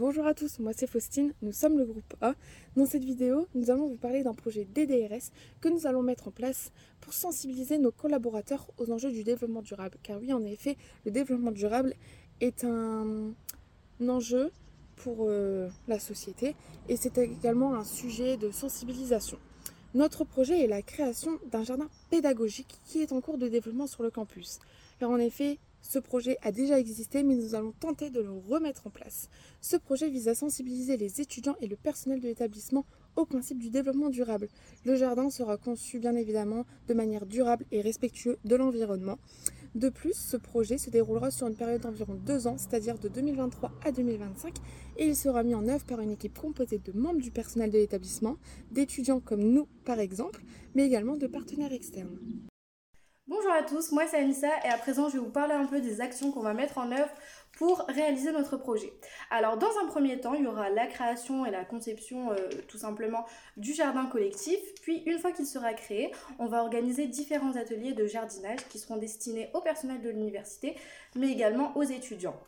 Bonjour à tous, moi c'est Faustine, nous sommes le groupe A. Dans cette vidéo, nous allons vous parler d'un projet DDRS que nous allons mettre en place pour sensibiliser nos collaborateurs aux enjeux du développement durable. Car oui, en effet, le développement durable est un, enjeu pour euh, la société et c'est également un sujet de sensibilisation. Notre projet est la création d'un jardin pédagogique qui est en cours de développement sur le campus. Car en effet, ce projet a déjà existé, mais nous allons tenter de le remettre en place. Ce projet vise à sensibiliser les étudiants et le personnel de l'établissement au principe du développement durable. Le jardin sera conçu bien évidemment de manière durable et respectueuse de l'environnement. De plus, ce projet se déroulera sur une période d'environ deux ans, c'est-à-dire de 2023 à 2025, et il sera mis en œuvre par une équipe composée de membres du personnel de l'établissement, d'étudiants comme nous par exemple, mais également de partenaires externes. Bonjour à tous, moi c'est Anissa et à présent je vais vous parler un peu des actions qu'on va mettre en œuvre pour réaliser notre projet. Alors dans un premier temps, il y aura la création et la conception euh, tout simplement du jardin collectif, puis une fois qu'il sera créé, on va organiser différents ateliers de jardinage qui seront destinés au personnel de l'université mais également aux étudiants.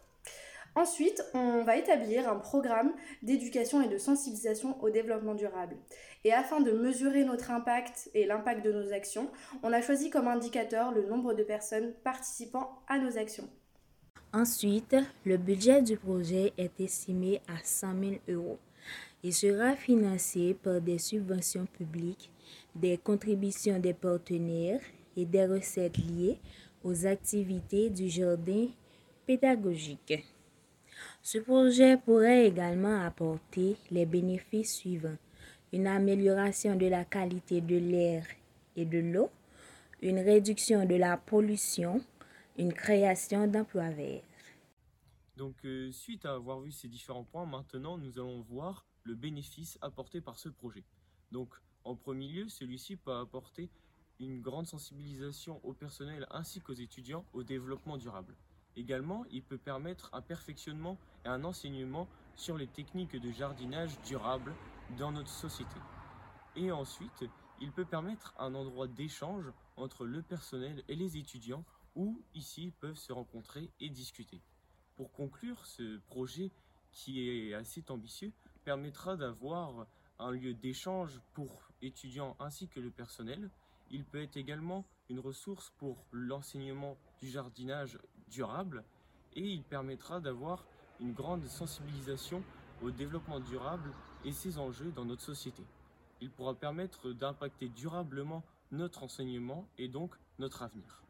Ensuite, on va établir un programme d'éducation et de sensibilisation au développement durable. Et afin de mesurer notre impact et l'impact de nos actions, on a choisi comme indicateur le nombre de personnes participant à nos actions. Ensuite, le budget du projet est estimé à 100 000 euros. Il sera financé par des subventions publiques, des contributions des partenaires et des recettes liées aux activités du jardin pédagogique. Ce projet pourrait également apporter les bénéfices suivants. Une amélioration de la qualité de l'air et de l'eau, une réduction de la pollution, une création d'emplois verts. Donc euh, suite à avoir vu ces différents points, maintenant nous allons voir le bénéfice apporté par ce projet. Donc en premier lieu, celui-ci peut apporter une grande sensibilisation au personnel ainsi qu'aux étudiants au développement durable. Également, il peut permettre un perfectionnement et un enseignement sur les techniques de jardinage durable dans notre société. Et ensuite, il peut permettre un endroit d'échange entre le personnel et les étudiants où ici peuvent se rencontrer et discuter. Pour conclure, ce projet qui est assez ambitieux permettra d'avoir un lieu d'échange pour étudiants ainsi que le personnel. Il peut être également une ressource pour l'enseignement du jardinage durable et il permettra d'avoir une grande sensibilisation au développement durable et ses enjeux dans notre société. Il pourra permettre d'impacter durablement notre enseignement et donc notre avenir.